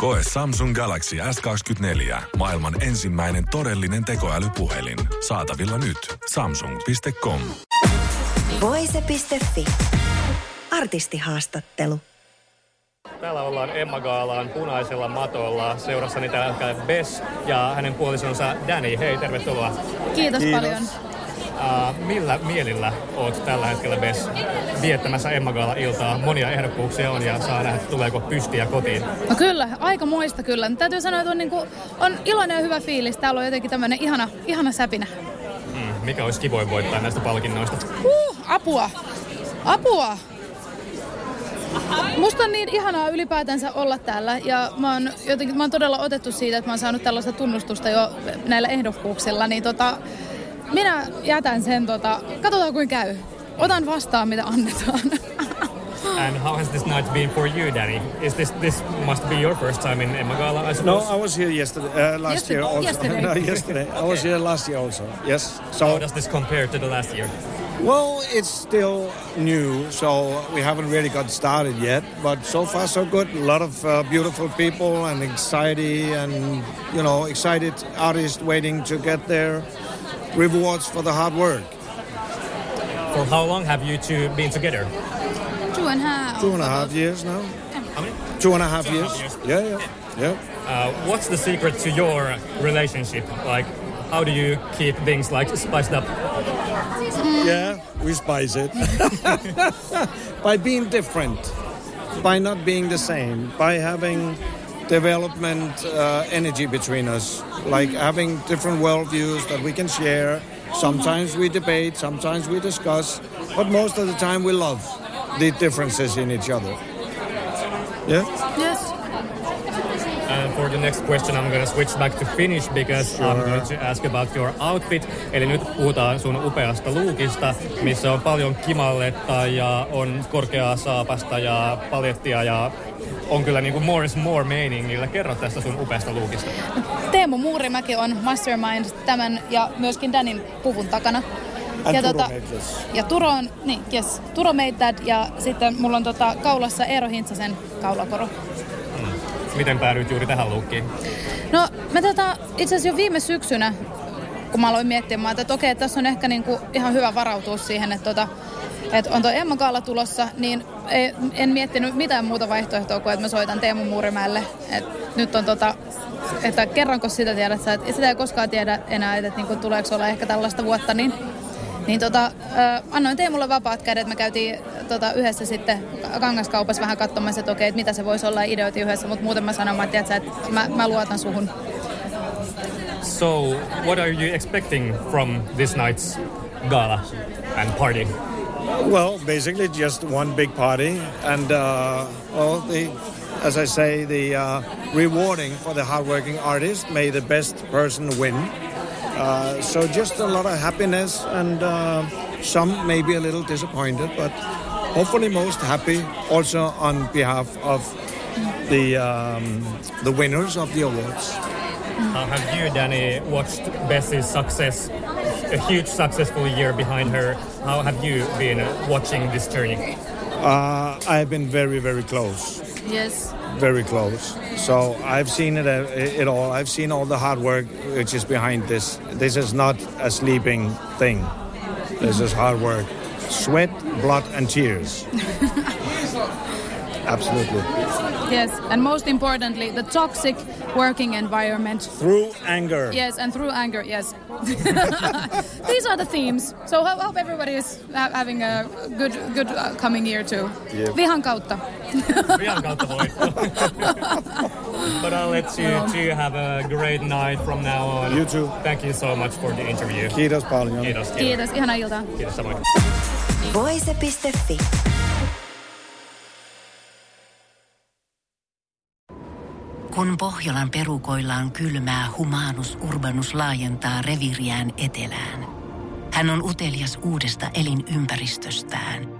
Koe Samsung Galaxy S24. Maailman ensimmäinen todellinen tekoälypuhelin. Saatavilla nyt. Samsung.com. Voise.fi. Artistihaastattelu. Täällä ollaan Emma Gaalaan punaisella matolla. Seurassani täällä hetkellä Bess ja hänen puolisonsa Danny. Hei, tervetuloa. Kiitos, Kiitos. paljon. Uh, millä mielillä oot tällä hetkellä Bess viettämässä Emma Gaala iltaa? Monia ehdokkuuksia on ja saa nähdä, tuleeko pystiä kotiin. No kyllä, aika muista kyllä. Täytyy sanoa, että on, niin kuin, on iloinen ja hyvä fiilis. Täällä on jotenkin tämmöinen ihana, ihana säpinä. Mm, mikä olisi kivoin voittaa näistä palkinnoista? Uh, apua! Apua! Musta on niin ihanaa ylipäätänsä olla täällä ja mä oon, jotenkin, mä oon todella otettu siitä, että mä oon saanut tällaista tunnustusta jo näillä ehdokkuuksilla, niin tota, minä jätän sen, tota, katsotaan kuin käy. Otan vastaan, mitä annetaan. And how has this night been for you, Danny? Is this this must be your first time in Emagala, I suppose? No, I was here yesterday, uh, last yesterday, year also. Yesterday. no, yesterday. I was here last year also. Yes. So how does this compare to the last year? Well, it's still new, so we haven't really got started yet. But so far, so good. A lot of uh, beautiful people and anxiety, and you know, excited artists waiting to get their rewards for the hard work. For how long have you two been together? Two and a half. Two and a half years now. How many? Two and a half Two and a years. half years. Yeah, yeah, yeah. Uh, what's the secret to your relationship? Like, how do you keep things like spiced up? Yeah, we spice it. by being different, by not being the same, by having development uh, energy between us, like having different worldviews that we can share. Sometimes we debate, sometimes we discuss, but most of the time we love the differences in each other. Yeah? Yes. And for the next question I'm gonna switch back to Finnish because sure. I'm going to ask about your outfit. Eli nyt puhutaan sun upeasta luukista, missä on paljon kimalletta ja on korkeaa saapasta ja palettia ja on kyllä niinku more is more meiningillä. Kerro tästä sun upeasta luukista. Teemu Muurimäki on mastermind tämän ja myöskin Danin puvun takana. And ja, Turo tota, made ja Turo on, niin, yes, Turo made that, ja sitten mulla on tota, kaulassa Eero Hintsasen kaulakoro. Miten päädyit juuri tähän luukkiin? No, mä tota, itse asiassa jo viime syksynä, kun mä aloin miettimään, että okei, tässä on ehkä niinku ihan hyvä varautua siihen, että, tota, että on tuo Emma Kaala tulossa, niin ei, en miettinyt mitään muuta vaihtoehtoa kuin, että mä soitan Teemu Muurimäelle. Et nyt on tota, että kerranko sitä tiedät sä, että sitä ei koskaan tiedä enää, että niinku, tuleeko olla ehkä tällaista vuotta, niin niin tota, äh, annoin Teemulle vapaat kädet. Me käytiin tota, yhdessä sitten kangaskaupassa vähän katsomassa, että okei, että mitä se voisi olla ja ideoitiin yhdessä, mutta muuten mä sanoin, että, tiedätkö, että mä, mä luotan suhun. So, what are you expecting from this night's gala and party? Well, basically just one big party, and uh, well, the, as I say, the uh, rewarding for the hardworking artist. May the best person win. Uh, so just a lot of happiness, and uh, some maybe a little disappointed, but hopefully most happy. Also on behalf of the um, the winners of the awards. How have you, Danny, watched Bessie's success, a huge successful year behind her? How have you been watching this journey? Uh, I've been very, very close. Yes. very close. So I've seen it, uh, it all. I've seen all the hard work which is behind this. This is not a sleeping thing. This is hard work, sweat, blood, and tears. Absolutely. Yes, and most importantly, the toxic working environment. Through anger. Yes, and through anger, yes. These are the themes. So I hope everybody is having a good good uh, coming year too. Yeah. Vihan kautta. Vihan kautta voitto. but I'll let you two have a great night from now on. You too. Thank you so much for the interview. Kiitos paljon. Kiitos. Kiitos, Kiitos, ihanaa iltaa. kiitos samoin. Voise.fi. Kun Pohjolan perukoillaan kylmää, humanus urbanus laajentaa reviriään etelään. Hän on utelias uudesta elinympäristöstään.